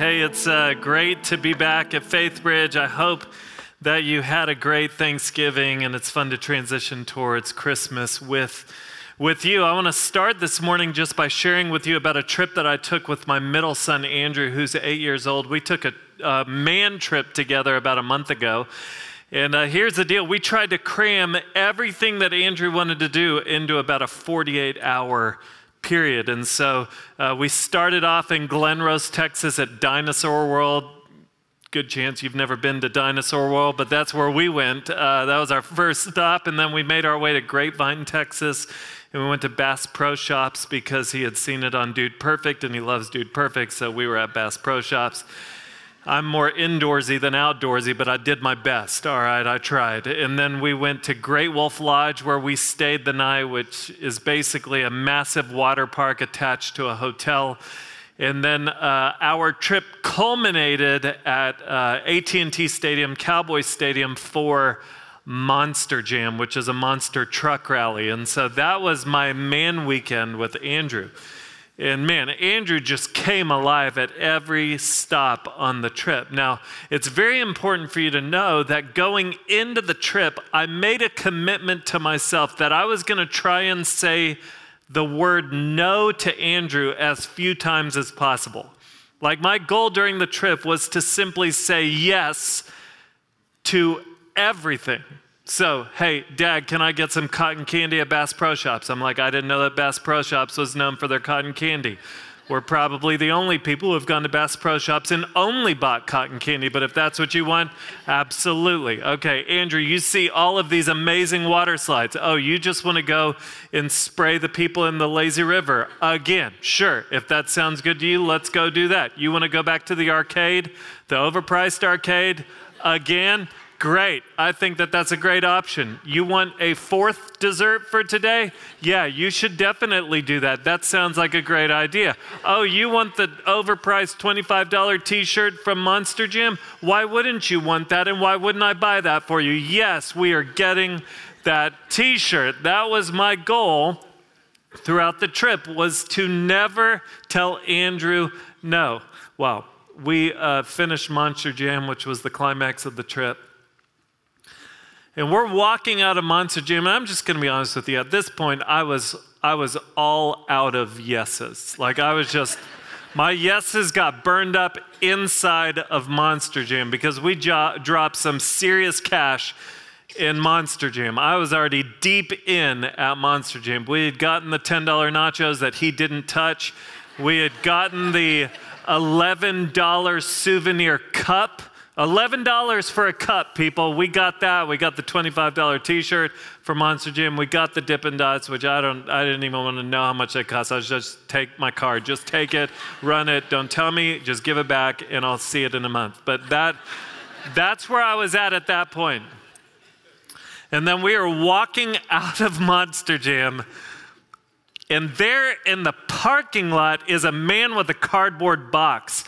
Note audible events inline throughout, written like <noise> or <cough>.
Hey, it's uh, great to be back at Faith Bridge. I hope that you had a great Thanksgiving and it's fun to transition towards Christmas with, with you. I want to start this morning just by sharing with you about a trip that I took with my middle son, Andrew, who's eight years old. We took a, a man trip together about a month ago. And uh, here's the deal we tried to cram everything that Andrew wanted to do into about a 48 hour period. And so uh, we started off in Glen Rose, Texas at Dinosaur World. Good chance you've never been to Dinosaur World, but that's where we went. Uh, that was our first stop. And then we made our way to Grapevine, Texas. And we went to Bass Pro Shops because he had seen it on Dude Perfect and he loves Dude Perfect. So we were at Bass Pro Shops. I'm more indoorsy than outdoorsy, but I did my best. All right, I tried. And then we went to Great Wolf Lodge where we stayed the night, which is basically a massive water park attached to a hotel. And then uh, our trip culminated at uh, AT&T Stadium, Cowboy Stadium for Monster Jam, which is a monster truck rally. And so that was my man weekend with Andrew. And man, Andrew just came alive at every stop on the trip. Now, it's very important for you to know that going into the trip, I made a commitment to myself that I was going to try and say the word no to Andrew as few times as possible. Like, my goal during the trip was to simply say yes to everything. So, hey, Dad, can I get some cotton candy at Bass Pro Shops? I'm like, I didn't know that Bass Pro Shops was known for their cotton candy. We're probably the only people who have gone to Bass Pro Shops and only bought cotton candy, but if that's what you want, absolutely. Okay, Andrew, you see all of these amazing water slides. Oh, you just want to go and spray the people in the lazy river again? Sure, if that sounds good to you, let's go do that. You want to go back to the arcade, the overpriced arcade again? Great. I think that that's a great option. You want a fourth dessert for today? Yeah, you should definitely do that. That sounds like a great idea. Oh, you want the overpriced $25 t shirt from Monster Jam? Why wouldn't you want that? And why wouldn't I buy that for you? Yes, we are getting that t shirt. That was my goal throughout the trip was to never tell Andrew no. Well, we uh, finished Monster Jam, which was the climax of the trip. And we're walking out of Monster Jam, and I'm just going to be honest with you. At this point, I was I was all out of yeses. Like I was just my yeses got burned up inside of Monster Jam because we jo- dropped some serious cash in Monster Jam. I was already deep in at Monster Jam. We had gotten the $10 nachos that he didn't touch. We had gotten the $11 souvenir cup $11 for a cup, people. We got that. We got the $25 t-shirt for Monster Jam. We got the Dippin' Dots, which I don't I didn't even want to know how much they cost. I was just take my card. Just take it, run it. Don't tell me, just give it back and I'll see it in a month. But that that's where I was at at that point. And then we are walking out of Monster Jam. And there in the parking lot is a man with a cardboard box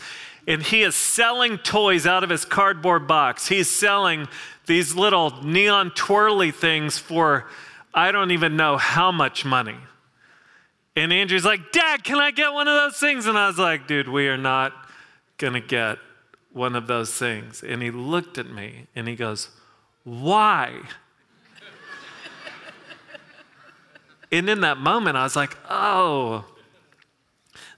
and he is selling toys out of his cardboard box. He's selling these little neon twirly things for I don't even know how much money. And Andrew's like, Dad, can I get one of those things? And I was like, dude, we are not going to get one of those things. And he looked at me and he goes, Why? and in that moment, I was like, Oh,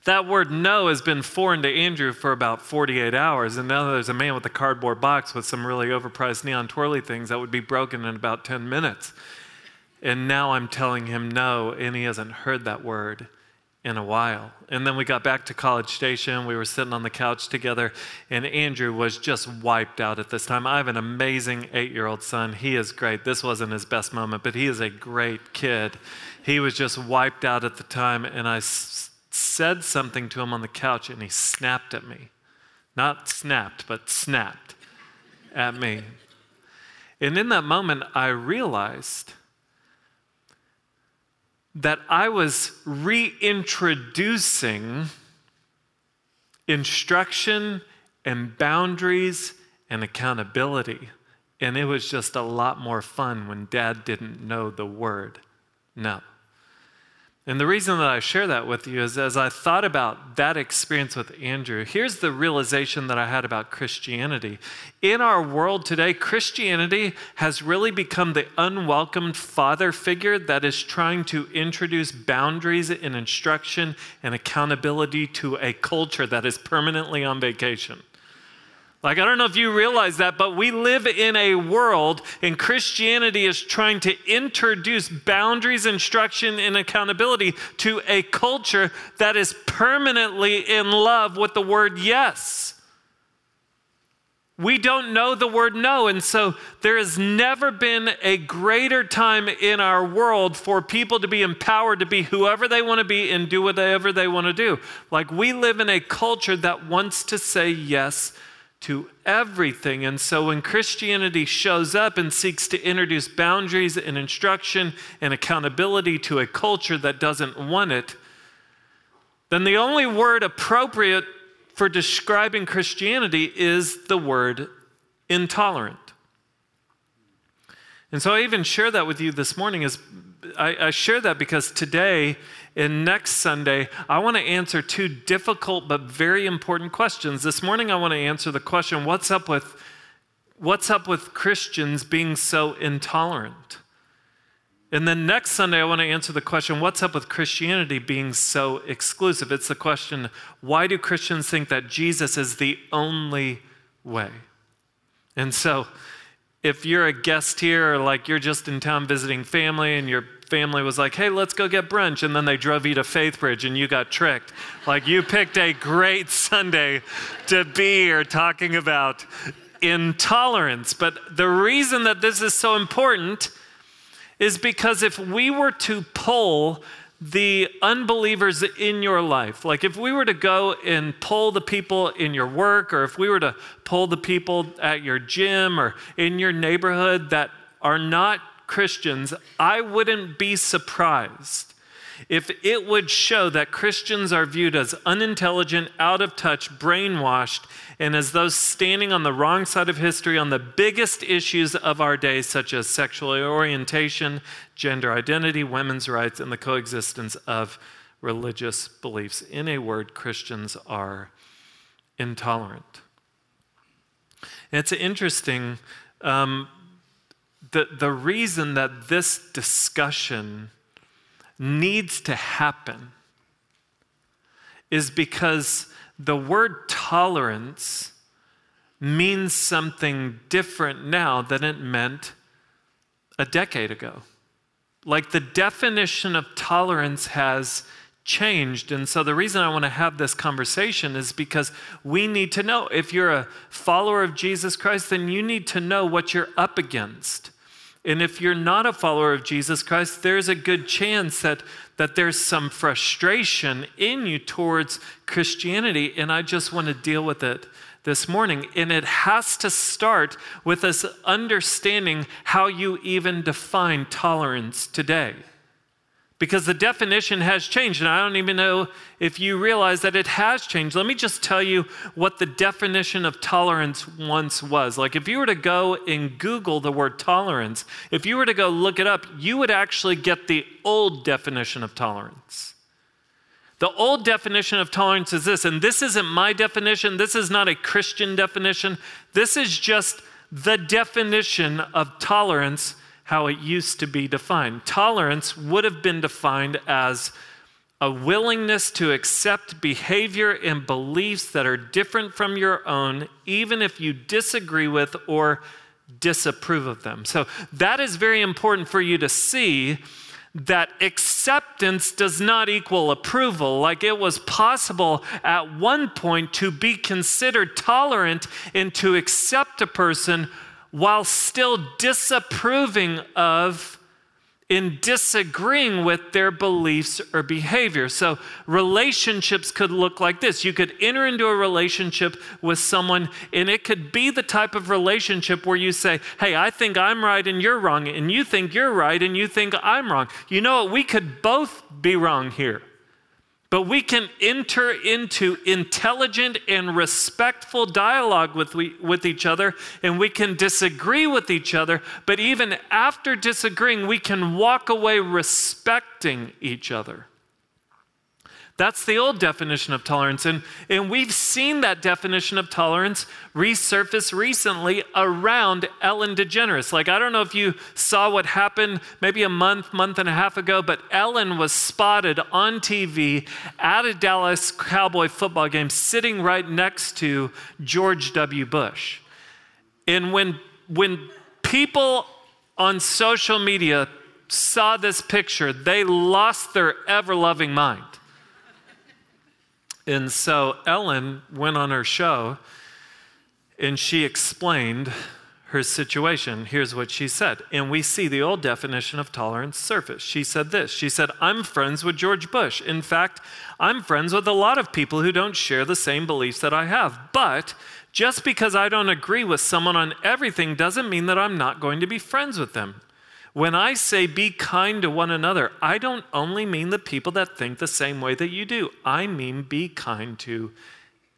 that word no has been foreign to Andrew for about 48 hours, and now there's a man with a cardboard box with some really overpriced neon twirly things that would be broken in about 10 minutes. And now I'm telling him no, and he hasn't heard that word in a while. And then we got back to College Station. We were sitting on the couch together, and Andrew was just wiped out at this time. I have an amazing eight year old son. He is great. This wasn't his best moment, but he is a great kid. He was just wiped out at the time, and I said something to him on the couch and he snapped at me. Not snapped, but snapped at me. And in that moment, I realized that I was reintroducing instruction and boundaries and accountability. And it was just a lot more fun when dad didn't know the word no. And the reason that I share that with you is as I thought about that experience with Andrew, here's the realization that I had about Christianity. In our world today, Christianity has really become the unwelcomed father figure that is trying to introduce boundaries and instruction and accountability to a culture that is permanently on vacation. Like, I don't know if you realize that, but we live in a world, and Christianity is trying to introduce boundaries, instruction, and accountability to a culture that is permanently in love with the word yes. We don't know the word no. And so there has never been a greater time in our world for people to be empowered to be whoever they want to be and do whatever they want to do. Like we live in a culture that wants to say yes to everything. And so when Christianity shows up and seeks to introduce boundaries and instruction and accountability to a culture that doesn't want it, then the only word appropriate for describing Christianity is the word intolerant. And so I even share that with you this morning is I, I share that because today and next Sunday, I want to answer two difficult but very important questions. This morning, I want to answer the question what's up with, what's up with Christians being so intolerant? And then next Sunday, I want to answer the question what's up with Christianity being so exclusive? It's the question why do Christians think that Jesus is the only way? And so, if you're a guest here or like you're just in town visiting family and you're family was like, hey, let's go get brunch. And then they drove you to Faithbridge and you got tricked. Like, you picked a great Sunday to be here talking about intolerance. But the reason that this is so important is because if we were to pull the unbelievers in your life, like if we were to go and pull the people in your work, or if we were to pull the people at your gym or in your neighborhood that are not Christians, I wouldn't be surprised if it would show that Christians are viewed as unintelligent, out of touch, brainwashed, and as those standing on the wrong side of history on the biggest issues of our day, such as sexual orientation, gender identity, women's rights, and the coexistence of religious beliefs. In a word, Christians are intolerant. it's interesting. Um, the, the reason that this discussion needs to happen is because the word tolerance means something different now than it meant a decade ago. Like the definition of tolerance has changed. And so the reason I want to have this conversation is because we need to know if you're a follower of Jesus Christ, then you need to know what you're up against. And if you're not a follower of Jesus Christ, there's a good chance that, that there's some frustration in you towards Christianity. And I just want to deal with it this morning. And it has to start with us understanding how you even define tolerance today because the definition has changed. And I don't even know if you realize that it has changed. Let me just tell you what the definition of tolerance once was. Like, if you were to go and Google the word tolerance, if you were to go look it up, you would actually get the old definition of tolerance. The old definition of tolerance is this, and this isn't my definition, this is not a Christian definition, this is just the definition of tolerance how it used to be defined. Tolerance would have been defined as a willingness to accept behavior and beliefs that are different from your own, even if you disagree with or disapprove of them. So that is very important for you to see that acceptance does not equal approval. Like it was possible at one point to be considered tolerant and to accept a person while still disapproving of in disagreeing with their beliefs or behavior. So, relationships could look like this. You could enter into a relationship with someone, and it could be the type of relationship where you say, Hey, I think I'm right and you're wrong, and you think you're right and you think I'm wrong. You know what? We could both be wrong here. But we can enter into intelligent and respectful dialogue with, we, with each other, and we can disagree with each other. But even after disagreeing, we can walk away respecting each other. That's the old definition of tolerance. And, and we've seen that definition of tolerance resurface recently around Ellen DeGeneres. Like, I don't know if you saw what happened maybe a month, month and a half ago, but Ellen was spotted on TV at a Dallas Cowboy football game sitting right next to George W. Bush. And when, when people on social media saw this picture, they lost their ever loving mind. And so Ellen went on her show and she explained her situation. Here's what she said. And we see the old definition of tolerance surface. She said this She said, I'm friends with George Bush. In fact, I'm friends with a lot of people who don't share the same beliefs that I have. But just because I don't agree with someone on everything doesn't mean that I'm not going to be friends with them. When I say be kind to one another, I don't only mean the people that think the same way that you do, I mean be kind to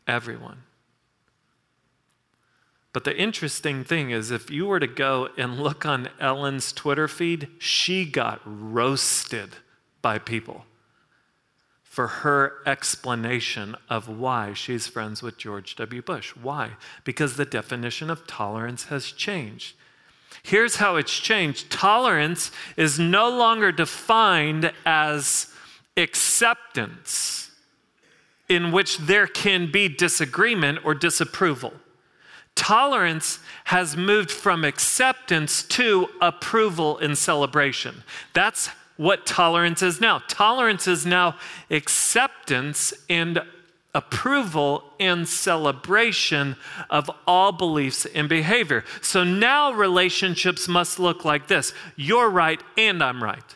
everyone. But the interesting thing is, if you were to go and look on Ellen's Twitter feed, she got roasted by people for her explanation of why she's friends with George W. Bush. Why? Because the definition of tolerance has changed. Here's how it's changed tolerance is no longer defined as acceptance, in which there can be disagreement or disapproval. Tolerance has moved from acceptance to approval and celebration. That's what tolerance is now. Tolerance is now acceptance and approval and celebration of all beliefs and behavior. So now relationships must look like this you're right and I'm right.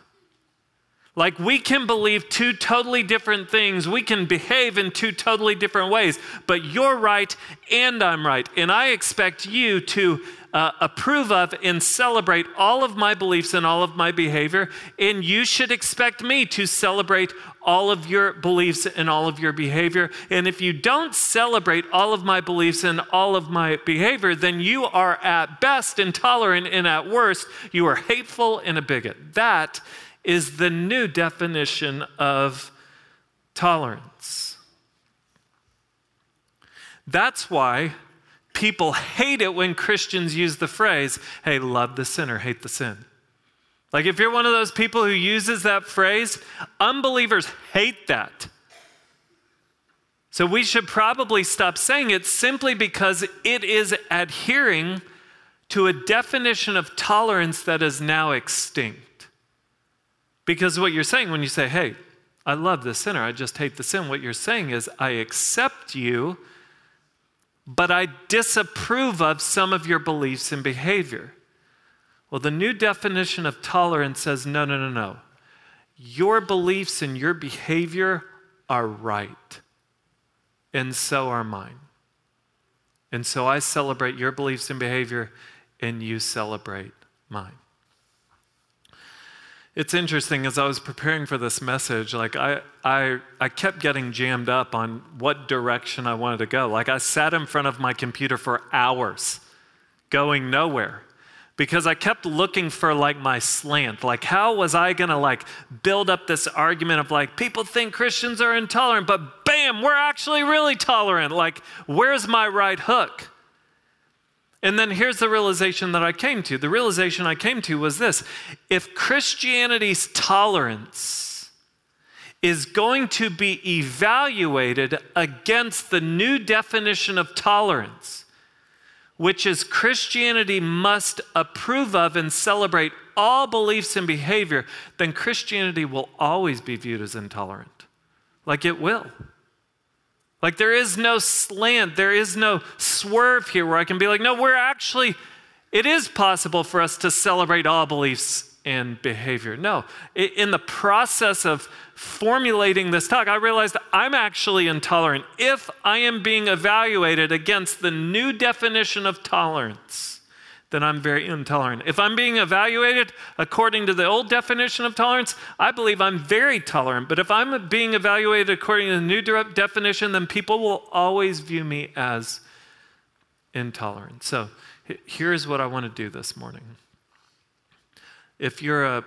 Like we can believe two totally different things, we can behave in two totally different ways, but you're right and I'm right. And I expect you to uh, approve of and celebrate all of my beliefs and all of my behavior. And you should expect me to celebrate all of your beliefs and all of your behavior. And if you don't celebrate all of my beliefs and all of my behavior, then you are at best intolerant and at worst, you are hateful and a bigot. That is the new definition of tolerance. That's why people hate it when Christians use the phrase, hey, love the sinner, hate the sin. Like if you're one of those people who uses that phrase, unbelievers hate that. So we should probably stop saying it simply because it is adhering to a definition of tolerance that is now extinct. Because what you're saying when you say, hey, I love the sinner, I just hate the sin, what you're saying is, I accept you, but I disapprove of some of your beliefs and behavior. Well, the new definition of tolerance says no, no, no, no. Your beliefs and your behavior are right, and so are mine. And so I celebrate your beliefs and behavior, and you celebrate mine. It's interesting as I was preparing for this message, like I, I, I kept getting jammed up on what direction I wanted to go. Like I sat in front of my computer for hours, going nowhere because I kept looking for like my slant. Like, how was I gonna like build up this argument of like, people think Christians are intolerant, but bam, we're actually really tolerant. Like, where's my right hook? And then here's the realization that I came to. The realization I came to was this if Christianity's tolerance is going to be evaluated against the new definition of tolerance, which is Christianity must approve of and celebrate all beliefs and behavior, then Christianity will always be viewed as intolerant. Like it will. Like there is no slant, there is no swerve here where I can be like, no, we're actually, it is possible for us to celebrate all beliefs and behavior. No, in the process of formulating this talk, I realized I'm actually intolerant if I am being evaluated against the new definition of tolerance. Then I'm very intolerant. If I'm being evaluated according to the old definition of tolerance, I believe I'm very tolerant. But if I'm being evaluated according to the new definition, then people will always view me as intolerant. So here's what I want to do this morning if you're a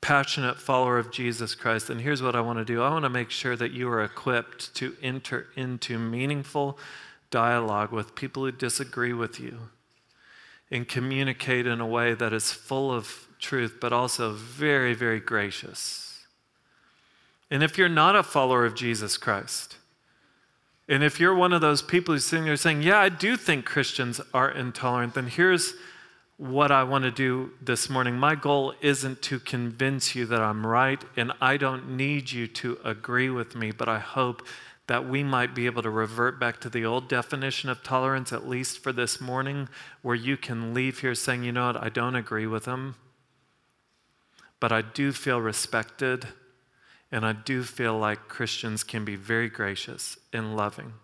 passionate follower of Jesus Christ, then here's what I want to do I want to make sure that you are equipped to enter into meaningful dialogue with people who disagree with you and communicate in a way that is full of truth, but also very, very gracious. And if you're not a follower of Jesus Christ, and if you're one of those people who's sitting there saying, Yeah, I do think Christians are intolerant, then here's what I want to do this morning. My goal isn't to convince you that I'm right, and I don't need you to agree with me, but I hope that we might be able to revert back to the old definition of tolerance, at least for this morning, where you can leave here saying, you know what, I don't agree with them, but I do feel respected, and I do feel like Christians can be very gracious and loving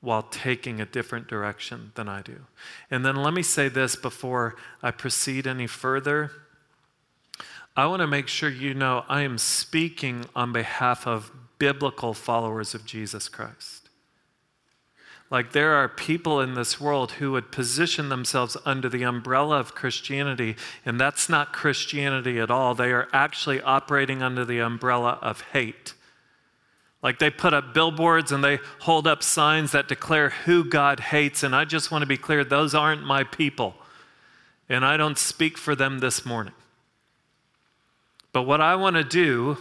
while taking a different direction than I do. And then let me say this before I proceed any further. I want to make sure you know I am speaking on behalf of biblical followers of Jesus Christ. Like there are people in this world who would position themselves under the umbrella of Christianity, and that's not Christianity at all. They are actually operating under the umbrella of hate. Like they put up billboards and they hold up signs that declare who God hates, and I just want to be clear those aren't my people, and I don't speak for them this morning. But what I want to do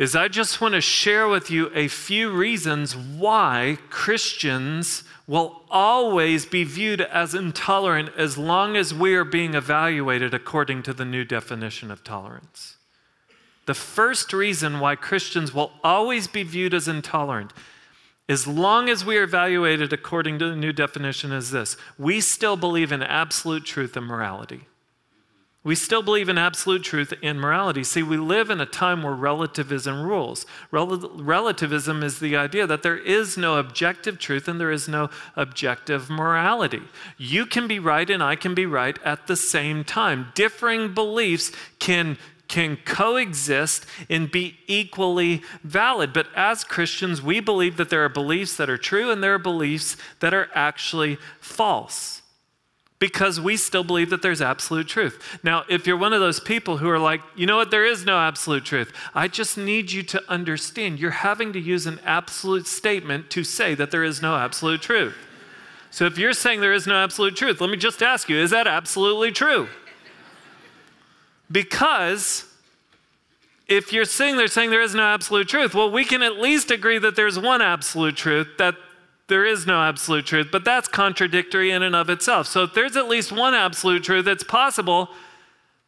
is I just want to share with you a few reasons why Christians will always be viewed as intolerant as long as we are being evaluated according to the new definition of tolerance. The first reason why Christians will always be viewed as intolerant, as long as we are evaluated according to the new definition, is this we still believe in absolute truth and morality. We still believe in absolute truth and morality. See, we live in a time where relativism rules. Rel- relativism is the idea that there is no objective truth and there is no objective morality. You can be right and I can be right at the same time. Differing beliefs can can coexist and be equally valid. But as Christians, we believe that there are beliefs that are true and there are beliefs that are actually false because we still believe that there's absolute truth. Now, if you're one of those people who are like, you know what, there is no absolute truth, I just need you to understand you're having to use an absolute statement to say that there is no absolute truth. So if you're saying there is no absolute truth, let me just ask you, is that absolutely true? Because if you're sitting there saying there is no absolute truth, well, we can at least agree that there's one absolute truth, that there is no absolute truth, but that's contradictory in and of itself. So if there's at least one absolute truth, it's possible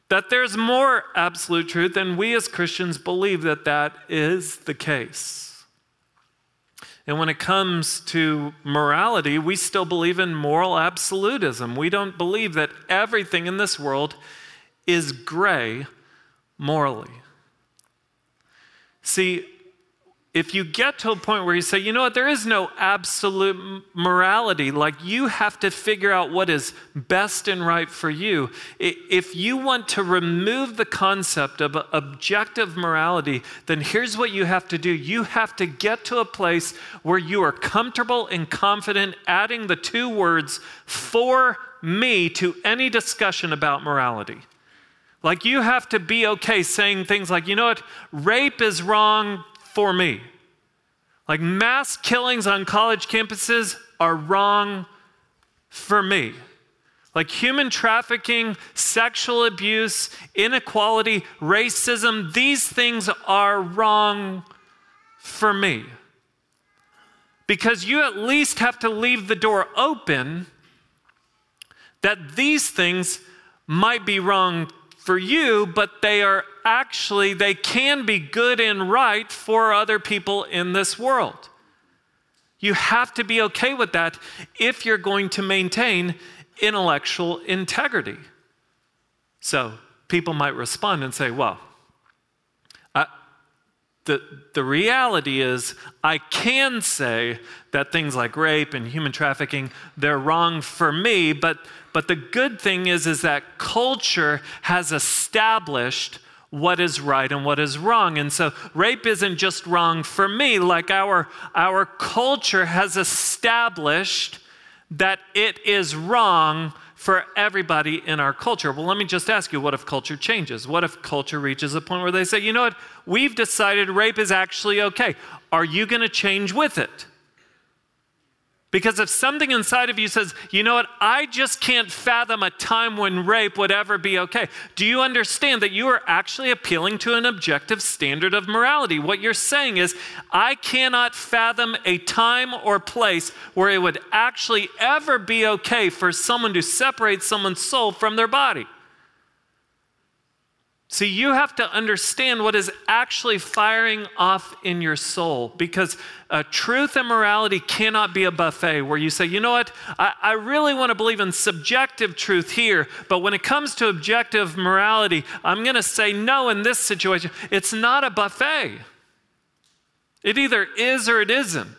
that there's more absolute truth, and we as Christians believe that that is the case. And when it comes to morality, we still believe in moral absolutism. We don't believe that everything in this world is gray morally. See, if you get to a point where you say, you know what, there is no absolute morality, like you have to figure out what is best and right for you. If you want to remove the concept of objective morality, then here's what you have to do you have to get to a place where you are comfortable and confident adding the two words for me to any discussion about morality. Like you have to be okay saying things like, you know what, rape is wrong for me. Like mass killings on college campuses are wrong for me. Like human trafficking, sexual abuse, inequality, racism, these things are wrong for me. Because you at least have to leave the door open that these things might be wrong for you, but they are actually, they can be good and right for other people in this world. You have to be okay with that if you're going to maintain intellectual integrity. So people might respond and say, well, the, the reality is I can say that things like rape and human trafficking, they're wrong for me, but but the good thing is, is that culture has established what is right and what is wrong. And so rape isn't just wrong for me, like our, our culture has established that it is wrong for everybody in our culture. Well, let me just ask you what if culture changes? What if culture reaches a point where they say, you know what, we've decided rape is actually okay. Are you going to change with it? Because if something inside of you says, you know what, I just can't fathom a time when rape would ever be okay, do you understand that you are actually appealing to an objective standard of morality? What you're saying is, I cannot fathom a time or place where it would actually ever be okay for someone to separate someone's soul from their body. See, you have to understand what is actually firing off in your soul because uh, truth and morality cannot be a buffet where you say, you know what, I, I really want to believe in subjective truth here, but when it comes to objective morality, I'm going to say no in this situation. It's not a buffet, it either is or it isn't.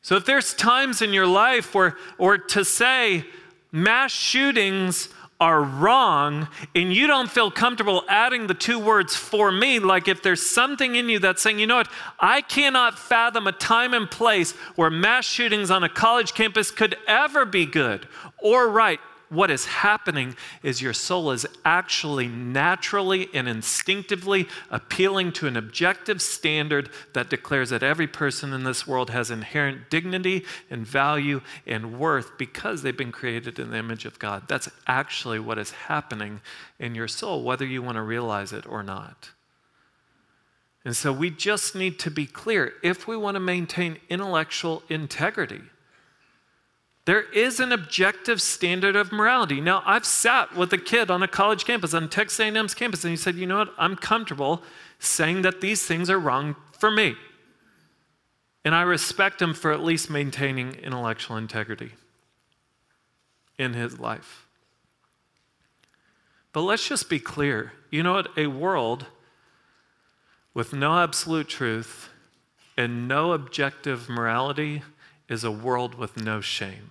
So if there's times in your life where, or to say, mass shootings are wrong and you don't feel comfortable adding the two words for me, like if there's something in you that's saying, you know what, I cannot fathom a time and place where mass shootings on a college campus could ever be good or right, what is happening is your soul is actually naturally and instinctively appealing to an objective standard that declares that every person in this world has inherent dignity and value and worth because they've been created in the image of God. That's actually what is happening in your soul, whether you want to realize it or not. And so we just need to be clear if we want to maintain intellectual integrity there is an objective standard of morality. Now, I've sat with a kid on a college campus, on Texas A&M's campus, and he said, "You know what? I'm comfortable saying that these things are wrong for me." And I respect him for at least maintaining intellectual integrity in his life. But let's just be clear. You know what? A world with no absolute truth and no objective morality is a world with no shame.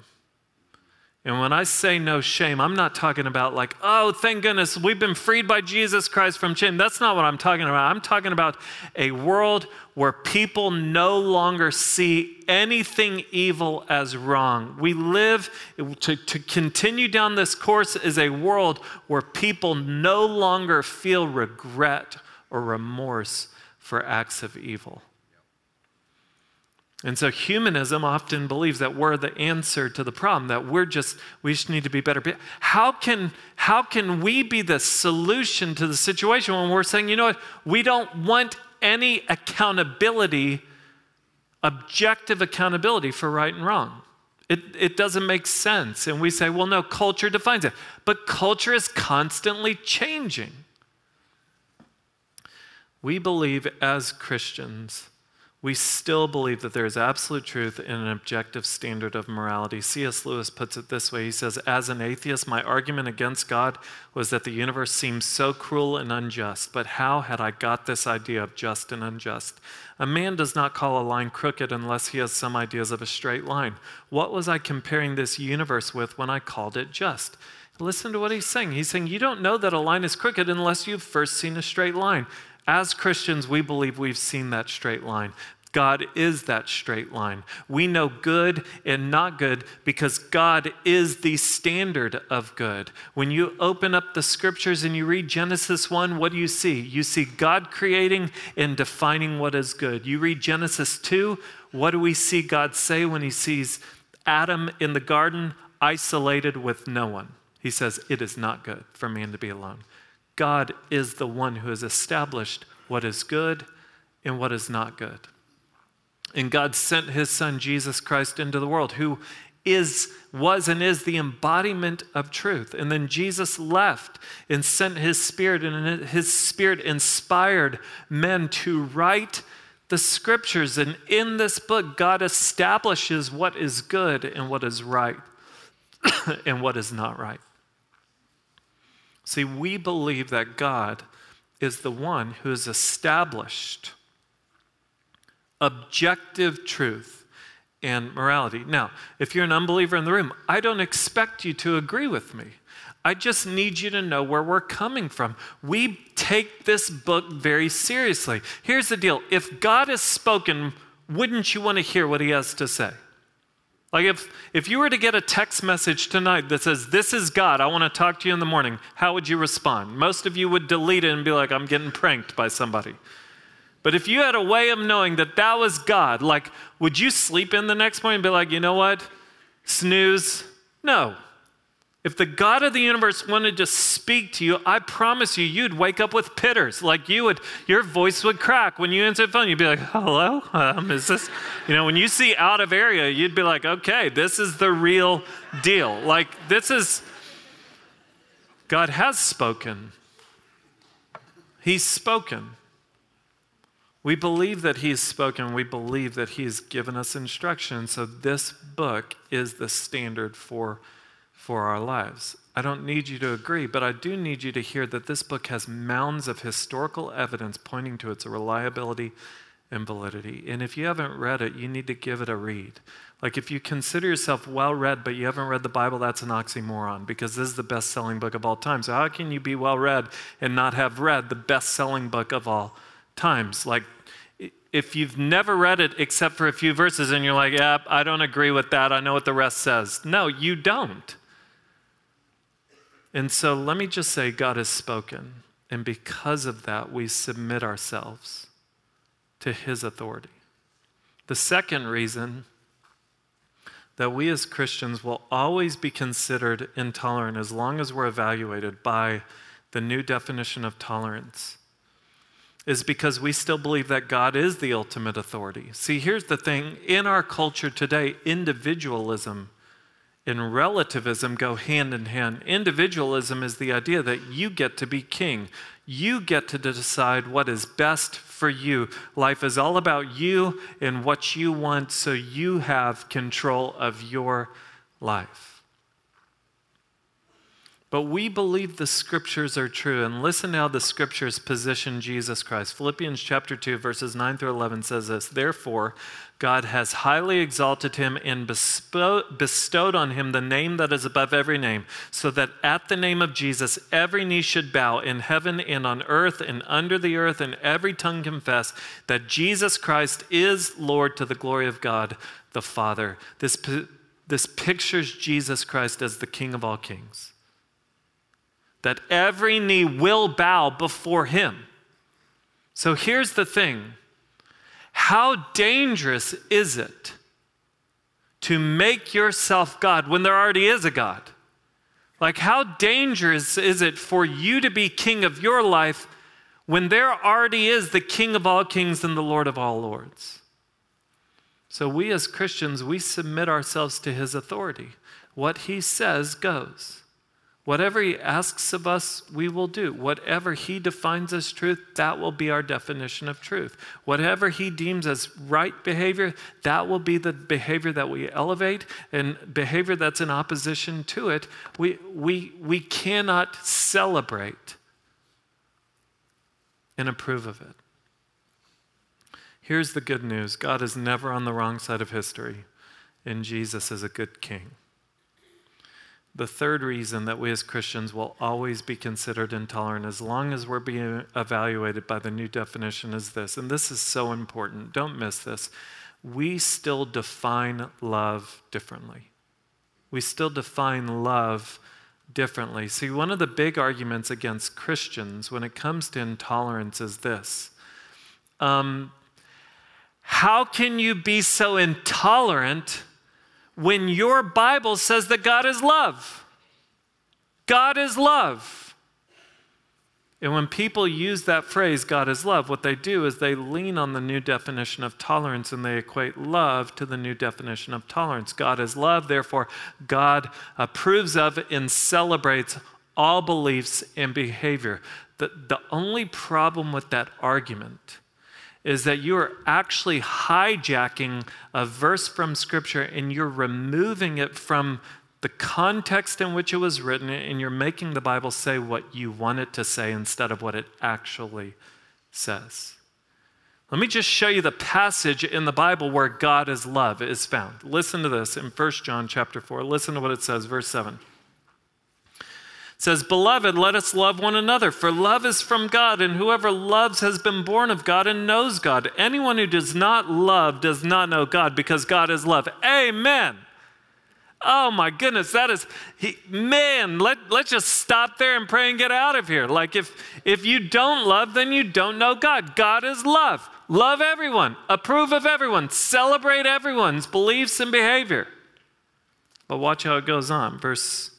And when I say no shame, I'm not talking about like, oh, thank goodness we've been freed by Jesus Christ from shame. That's not what I'm talking about. I'm talking about a world where people no longer see anything evil as wrong. We live to, to continue down this course is a world where people no longer feel regret or remorse for acts of evil. And so humanism often believes that we're the answer to the problem, that we're just, we just need to be better. How can, how can we be the solution to the situation when we're saying, you know what, we don't want any accountability, objective accountability for right and wrong? It, it doesn't make sense. And we say, well, no, culture defines it. But culture is constantly changing. We believe as Christians we still believe that there is absolute truth in an objective standard of morality. C.S. Lewis puts it this way He says, As an atheist, my argument against God was that the universe seems so cruel and unjust. But how had I got this idea of just and unjust? A man does not call a line crooked unless he has some ideas of a straight line. What was I comparing this universe with when I called it just? Listen to what he's saying. He's saying, You don't know that a line is crooked unless you've first seen a straight line. As Christians, we believe we've seen that straight line. God is that straight line. We know good and not good because God is the standard of good. When you open up the scriptures and you read Genesis 1, what do you see? You see God creating and defining what is good. You read Genesis 2, what do we see God say when he sees Adam in the garden isolated with no one? He says, It is not good for man to be alone. God is the one who has established what is good and what is not good. And God sent his son Jesus Christ into the world, who is was and is the embodiment of truth. And then Jesus left and sent his spirit and his spirit inspired men to write the scriptures and in this book God establishes what is good and what is right <coughs> and what is not right. See, we believe that God is the one who has established objective truth and morality. Now, if you're an unbeliever in the room, I don't expect you to agree with me. I just need you to know where we're coming from. We take this book very seriously. Here's the deal if God has spoken, wouldn't you want to hear what he has to say? Like if, if you were to get a text message tonight that says, This is God, I want to talk to you in the morning, how would you respond? Most of you would delete it and be like, I'm getting pranked by somebody. But if you had a way of knowing that that was God, like, would you sleep in the next morning and be like, you know what? Snooze? No. If the God of the universe wanted to speak to you, I promise you, you'd wake up with pitters. Like you would, your voice would crack when you answered the phone. You'd be like, "Hello, um, is this?" You know, when you see out of area, you'd be like, "Okay, this is the real deal. Like this is." God has spoken. He's spoken. We believe that He's spoken. We believe that He's given us instruction. So this book is the standard for for our lives. I don't need you to agree, but I do need you to hear that this book has mounds of historical evidence pointing to its reliability and validity. And if you haven't read it, you need to give it a read. Like if you consider yourself well read, but you haven't read the Bible, that's an oxymoron because this is the best selling book of all time. So, how can you be well read and not have read the best selling book of all times? Like, if you've never read it except for a few verses and you're like, yeah, I don't agree with that, I know what the rest says. No, you don't. And so let me just say God has spoken. And because of that, we submit ourselves to his authority. The second reason that we as Christians will always be considered intolerant as long as we're evaluated by the new definition of tolerance is because we still believe that God is the ultimate authority. See, here's the thing in our culture today, individualism and relativism go hand in hand. Individualism is the idea that you get to be king. You get to decide what is best for you. Life is all about you and what you want, so you have control of your life. But we believe the scriptures are true. And listen how the scriptures position Jesus Christ. Philippians chapter 2, verses 9 through 11 says this Therefore, God has highly exalted him and bestowed on him the name that is above every name, so that at the name of Jesus every knee should bow in heaven and on earth and under the earth, and every tongue confess that Jesus Christ is Lord to the glory of God the Father. This, this pictures Jesus Christ as the King of all kings that every knee will bow before him. So here's the thing how dangerous is it to make yourself God when there already is a God? Like, how dangerous is it for you to be king of your life when there already is the king of all kings and the Lord of all lords? So, we as Christians, we submit ourselves to his authority. What he says goes. Whatever he asks of us, we will do. Whatever he defines as truth, that will be our definition of truth. Whatever he deems as right behavior, that will be the behavior that we elevate, and behavior that's in opposition to it, we, we, we cannot celebrate and approve of it. Here's the good news God is never on the wrong side of history, and Jesus is a good king. The third reason that we as Christians will always be considered intolerant as long as we're being evaluated by the new definition is this, and this is so important. Don't miss this. We still define love differently. We still define love differently. See, one of the big arguments against Christians when it comes to intolerance is this um, How can you be so intolerant? When your Bible says that God is love. God is love. And when people use that phrase, God is love, what they do is they lean on the new definition of tolerance and they equate love to the new definition of tolerance. God is love, therefore, God approves of and celebrates all beliefs and behavior. The, the only problem with that argument is that you are actually hijacking a verse from Scripture and you're removing it from the context in which it was written, and you're making the Bible say what you want it to say instead of what it actually says. Let me just show you the passage in the Bible where God is love is found. Listen to this in 1 John chapter 4. Listen to what it says, verse 7 says, Beloved, let us love one another, for love is from God, and whoever loves has been born of God and knows God. Anyone who does not love does not know God, because God is love. Amen. Oh my goodness, that is, he, man, let, let's just stop there and pray and get out of here. Like if, if you don't love, then you don't know God. God is love. Love everyone, approve of everyone, celebrate everyone's beliefs and behavior. But watch how it goes on. Verse,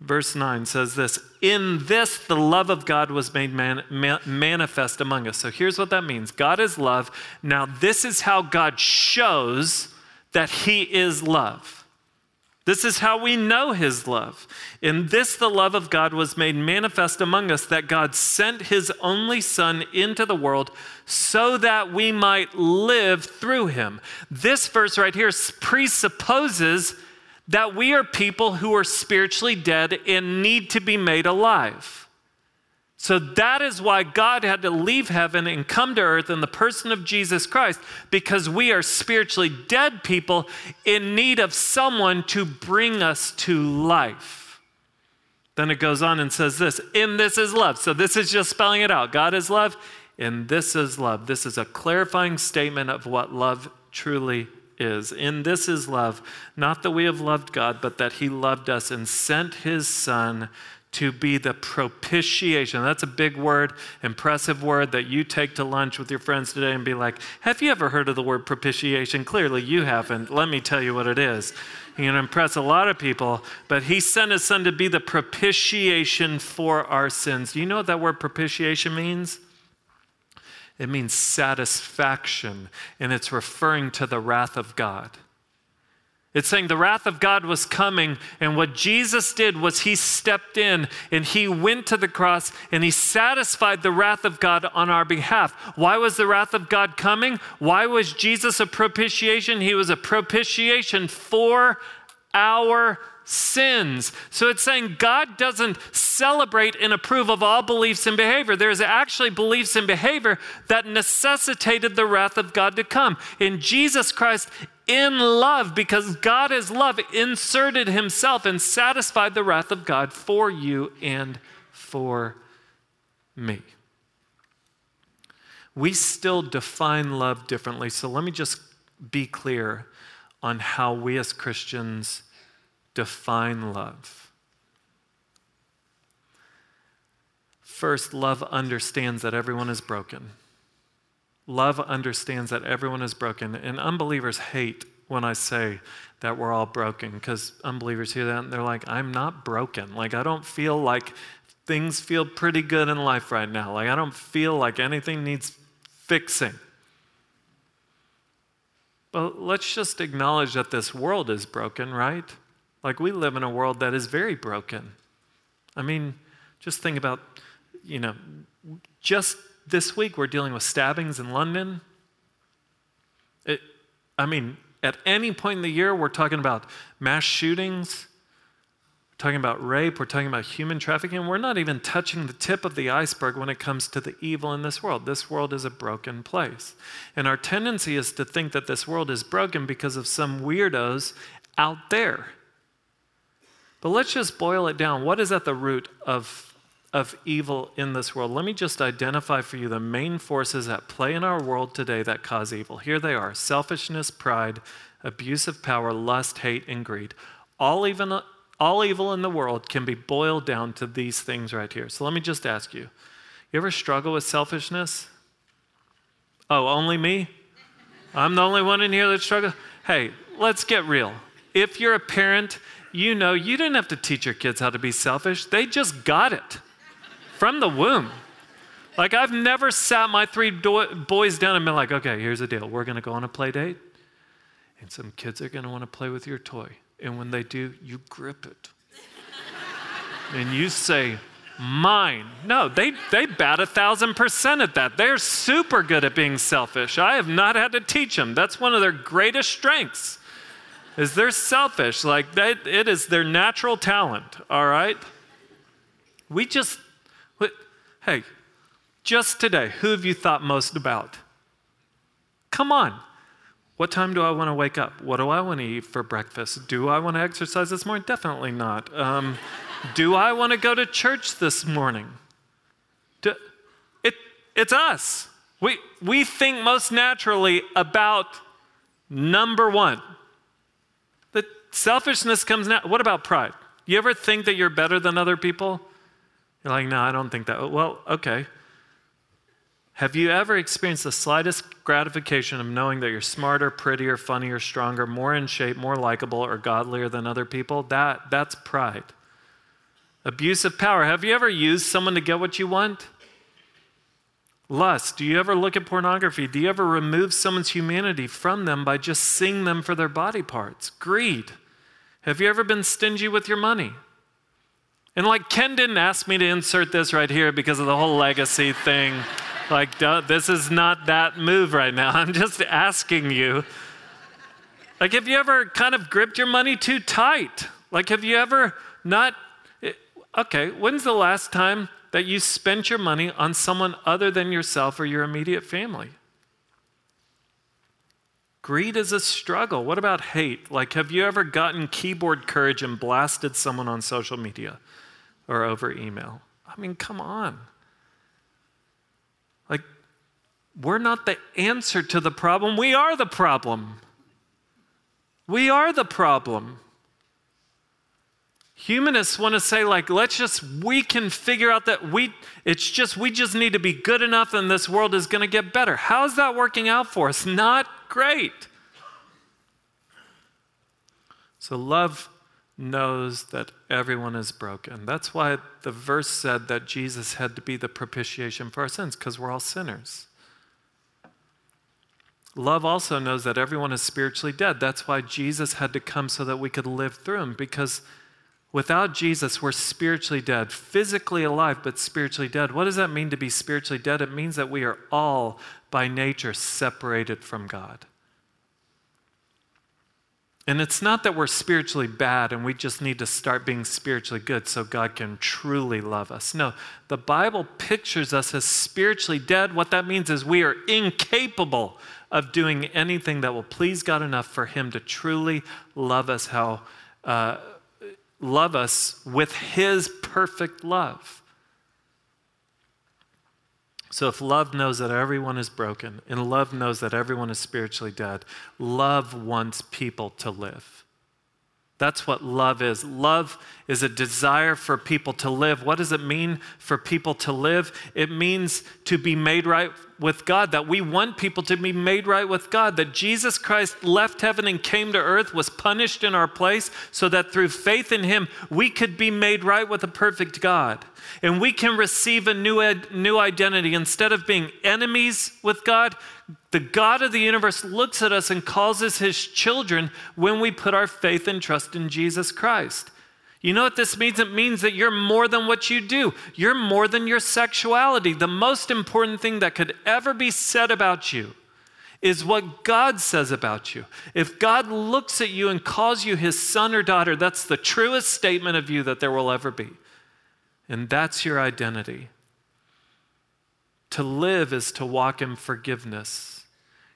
verse 9 says this In this, the love of God was made man, man, manifest among us. So here's what that means God is love. Now, this is how God shows that He is love. This is how we know his love. In this, the love of God was made manifest among us that God sent his only Son into the world so that we might live through him. This verse right here presupposes that we are people who are spiritually dead and need to be made alive. So that is why God had to leave heaven and come to earth in the person of Jesus Christ, because we are spiritually dead people in need of someone to bring us to life. Then it goes on and says this In this is love. So this is just spelling it out. God is love, and this is love. This is a clarifying statement of what love truly is. In this is love, not that we have loved God, but that He loved us and sent His Son to be the propitiation. That's a big word, impressive word that you take to lunch with your friends today and be like, Have you ever heard of the word propitiation? Clearly you haven't. Let me tell you what it is. You're going to impress a lot of people, but he sent his son to be the propitiation for our sins. Do you know what that word propitiation means? It means satisfaction, and it's referring to the wrath of God. It's saying the wrath of God was coming, and what Jesus did was he stepped in and he went to the cross and he satisfied the wrath of God on our behalf. Why was the wrath of God coming? Why was Jesus a propitiation? He was a propitiation for our sins. So it's saying God doesn't celebrate and approve of all beliefs and behavior. There's actually beliefs and behavior that necessitated the wrath of God to come. In Jesus Christ, in love, because God is love, inserted himself and satisfied the wrath of God for you and for me. We still define love differently. So let me just be clear on how we as Christians define love. First, love understands that everyone is broken. Love understands that everyone is broken, and unbelievers hate when I say that we're all broken because unbelievers hear that and they're like, I'm not broken. Like, I don't feel like things feel pretty good in life right now. Like, I don't feel like anything needs fixing. But let's just acknowledge that this world is broken, right? Like, we live in a world that is very broken. I mean, just think about, you know, just this week we're dealing with stabbings in London. It, I mean, at any point in the year, we're talking about mass shootings, we're talking about rape, we're talking about human trafficking. We're not even touching the tip of the iceberg when it comes to the evil in this world. This world is a broken place. And our tendency is to think that this world is broken because of some weirdos out there. But let's just boil it down. What is at the root of of evil in this world. Let me just identify for you the main forces at play in our world today that cause evil. Here they are selfishness, pride, abuse of power, lust, hate, and greed. All, even, all evil in the world can be boiled down to these things right here. So let me just ask you you ever struggle with selfishness? Oh, only me? I'm the only one in here that struggles? Hey, let's get real. If you're a parent, you know you didn't have to teach your kids how to be selfish, they just got it from the womb. Like, I've never sat my three do- boys down and been like, okay, here's the deal. We're going to go on a play date, and some kids are going to want to play with your toy. And when they do, you grip it. <laughs> and you say, mine. No, they, they bat a thousand percent at that. They're super good at being selfish. I have not had to teach them. That's one of their greatest strengths. Is they're selfish. Like they, it is their natural talent, all right? We just Hey, just today, who have you thought most about? Come on. What time do I want to wake up? What do I want to eat for breakfast? Do I want to exercise this morning? Definitely not. Um, <laughs> do I want to go to church this morning? Do, it, it's us. We, we think most naturally about number one. Selfishness comes now. What about pride? You ever think that you're better than other people? You're like, no, I don't think that. Oh, well, okay. Have you ever experienced the slightest gratification of knowing that you're smarter, prettier, funnier, stronger, more in shape, more likable, or godlier than other people? That, that's pride. Abuse of power. Have you ever used someone to get what you want? Lust. Do you ever look at pornography? Do you ever remove someone's humanity from them by just seeing them for their body parts? Greed. Have you ever been stingy with your money? And like Ken didn't ask me to insert this right here because of the whole legacy thing. Like, this is not that move right now. <laughs> I'm just asking you. Like, have you ever kind of gripped your money too tight? Like, have you ever not? Eh, okay, when's the last time that you spent your money on someone other than yourself or your immediate family? Greed is a struggle. What about hate? Like, have you ever gotten keyboard courage and blasted someone on social media or over email? I mean, come on. Like, we're not the answer to the problem, we are the problem. We are the problem. Humanists want to say, like, let's just, we can figure out that we, it's just, we just need to be good enough and this world is going to get better. How's that working out for us? Not great. So, love knows that everyone is broken. That's why the verse said that Jesus had to be the propitiation for our sins, because we're all sinners. Love also knows that everyone is spiritually dead. That's why Jesus had to come so that we could live through him, because Without Jesus, we're spiritually dead, physically alive, but spiritually dead. What does that mean to be spiritually dead? It means that we are all, by nature, separated from God. And it's not that we're spiritually bad and we just need to start being spiritually good so God can truly love us. No, the Bible pictures us as spiritually dead. What that means is we are incapable of doing anything that will please God enough for Him to truly love us how. Uh, love us with his perfect love. So, if love knows that everyone is broken and love knows that everyone is spiritually dead, love wants people to live. That's what love is. Love is a desire for people to live. What does it mean for people to live? It means to be made right with God, that we want people to be made right with God, that Jesus Christ left heaven and came to earth, was punished in our place, so that through faith in him, we could be made right with a perfect God. And we can receive a new, ed- new identity. Instead of being enemies with God, the God of the universe looks at us and calls us his children when we put our faith and trust in Jesus Christ. You know what this means? It means that you're more than what you do. You're more than your sexuality. The most important thing that could ever be said about you is what God says about you. If God looks at you and calls you his son or daughter, that's the truest statement of you that there will ever be. And that's your identity. To live is to walk in forgiveness,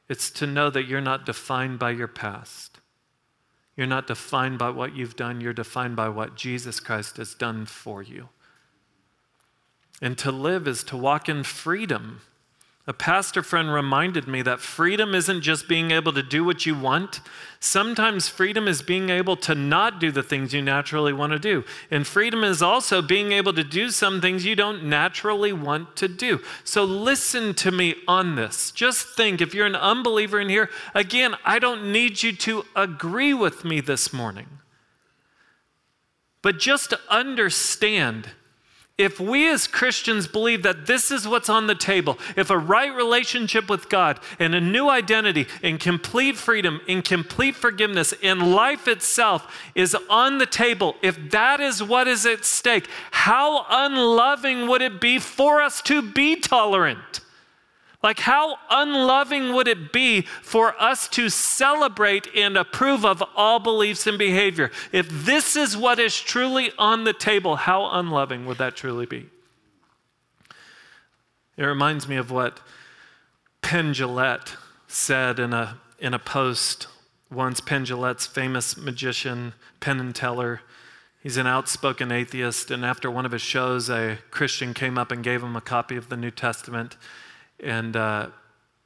it's to know that you're not defined by your past. You're not defined by what you've done, you're defined by what Jesus Christ has done for you. And to live is to walk in freedom a pastor friend reminded me that freedom isn't just being able to do what you want. Sometimes freedom is being able to not do the things you naturally want to do. And freedom is also being able to do some things you don't naturally want to do. So listen to me on this. Just think if you're an unbeliever in here, again, I don't need you to agree with me this morning. But just understand if we as Christians believe that this is what's on the table, if a right relationship with God and a new identity and complete freedom and complete forgiveness and life itself is on the table, if that is what is at stake, how unloving would it be for us to be tolerant? Like, how unloving would it be for us to celebrate and approve of all beliefs and behavior? If this is what is truly on the table, how unloving would that truly be? It reminds me of what Penn said in a, in a post once. Penn famous magician, Penn and Teller. He's an outspoken atheist, and after one of his shows, a Christian came up and gave him a copy of the New Testament. And uh,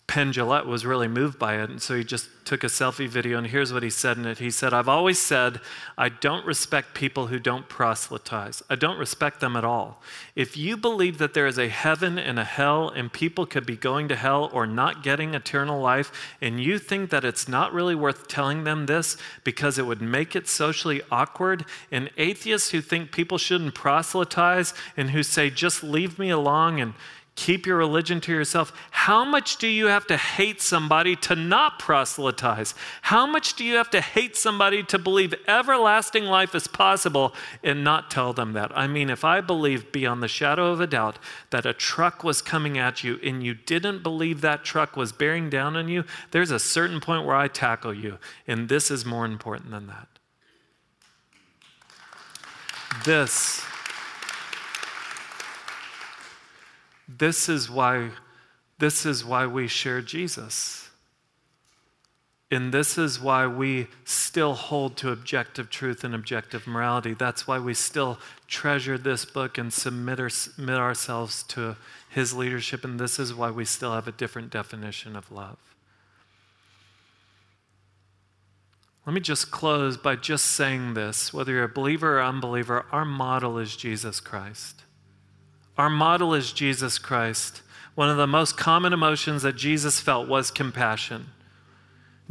Penn Jillette was really moved by it, and so he just took a selfie video, and here's what he said in it. He said, I've always said, I don't respect people who don't proselytize. I don't respect them at all. If you believe that there is a heaven and a hell, and people could be going to hell or not getting eternal life, and you think that it's not really worth telling them this because it would make it socially awkward, and atheists who think people shouldn't proselytize and who say, just leave me alone and keep your religion to yourself. How much do you have to hate somebody to not proselytize? How much do you have to hate somebody to believe everlasting life is possible and not tell them that? I mean, if I believed beyond the shadow of a doubt that a truck was coming at you and you didn't believe that truck was bearing down on you, there's a certain point where I tackle you. And this is more important than that. This This is why, this is why we share Jesus. And this is why we still hold to objective truth and objective morality. That's why we still treasure this book and submit, submit ourselves to his leadership. And this is why we still have a different definition of love. Let me just close by just saying this whether you're a believer or unbeliever, our model is Jesus Christ. Our model is Jesus Christ. One of the most common emotions that Jesus felt was compassion.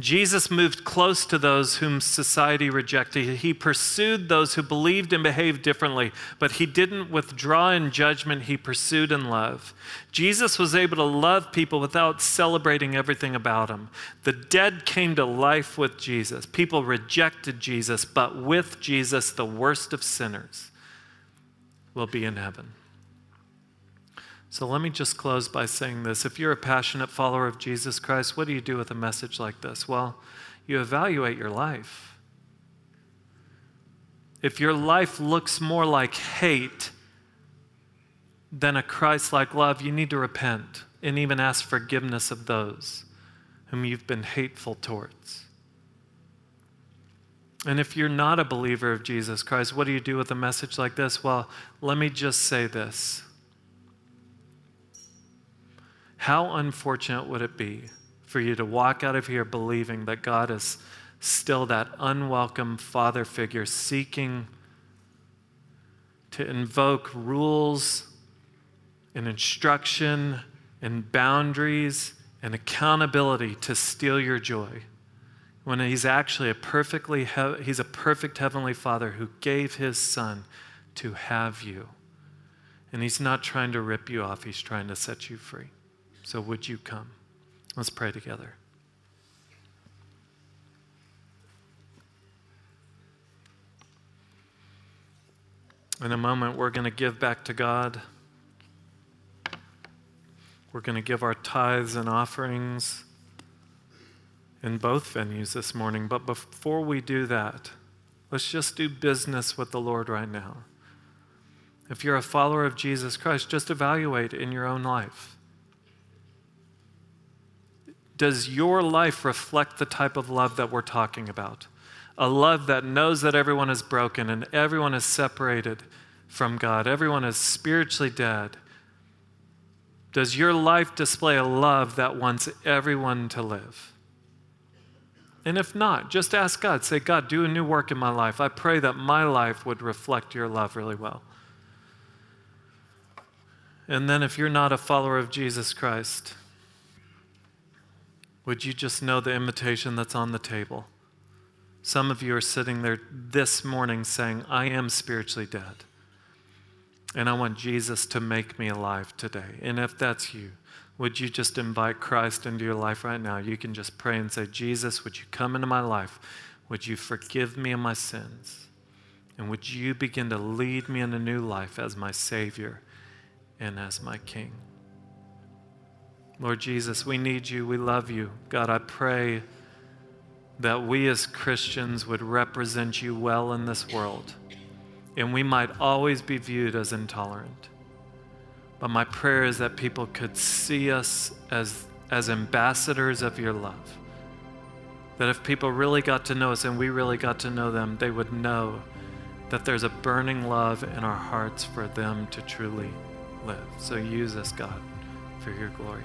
Jesus moved close to those whom society rejected. He pursued those who believed and behaved differently, but he didn't withdraw in judgment. He pursued in love. Jesus was able to love people without celebrating everything about him. The dead came to life with Jesus. People rejected Jesus, but with Jesus, the worst of sinners will be in heaven. So let me just close by saying this. If you're a passionate follower of Jesus Christ, what do you do with a message like this? Well, you evaluate your life. If your life looks more like hate than a Christ like love, you need to repent and even ask forgiveness of those whom you've been hateful towards. And if you're not a believer of Jesus Christ, what do you do with a message like this? Well, let me just say this how unfortunate would it be for you to walk out of here believing that God is still that unwelcome father figure seeking to invoke rules and instruction and boundaries and accountability to steal your joy when he's actually a perfectly he- he's a perfect heavenly father who gave his son to have you. And he's not trying to rip you off he's trying to set you free so, would you come? Let's pray together. In a moment, we're going to give back to God. We're going to give our tithes and offerings in both venues this morning. But before we do that, let's just do business with the Lord right now. If you're a follower of Jesus Christ, just evaluate in your own life. Does your life reflect the type of love that we're talking about? A love that knows that everyone is broken and everyone is separated from God, everyone is spiritually dead. Does your life display a love that wants everyone to live? And if not, just ask God. Say, God, do a new work in my life. I pray that my life would reflect your love really well. And then, if you're not a follower of Jesus Christ, would you just know the invitation that's on the table? Some of you are sitting there this morning saying, I am spiritually dead. And I want Jesus to make me alive today. And if that's you, would you just invite Christ into your life right now? You can just pray and say, Jesus, would you come into my life? Would you forgive me of my sins? And would you begin to lead me in a new life as my Savior and as my King? Lord Jesus, we need you. We love you. God, I pray that we as Christians would represent you well in this world and we might always be viewed as intolerant. But my prayer is that people could see us as, as ambassadors of your love. That if people really got to know us and we really got to know them, they would know that there's a burning love in our hearts for them to truly live. So use us, God, for your glory.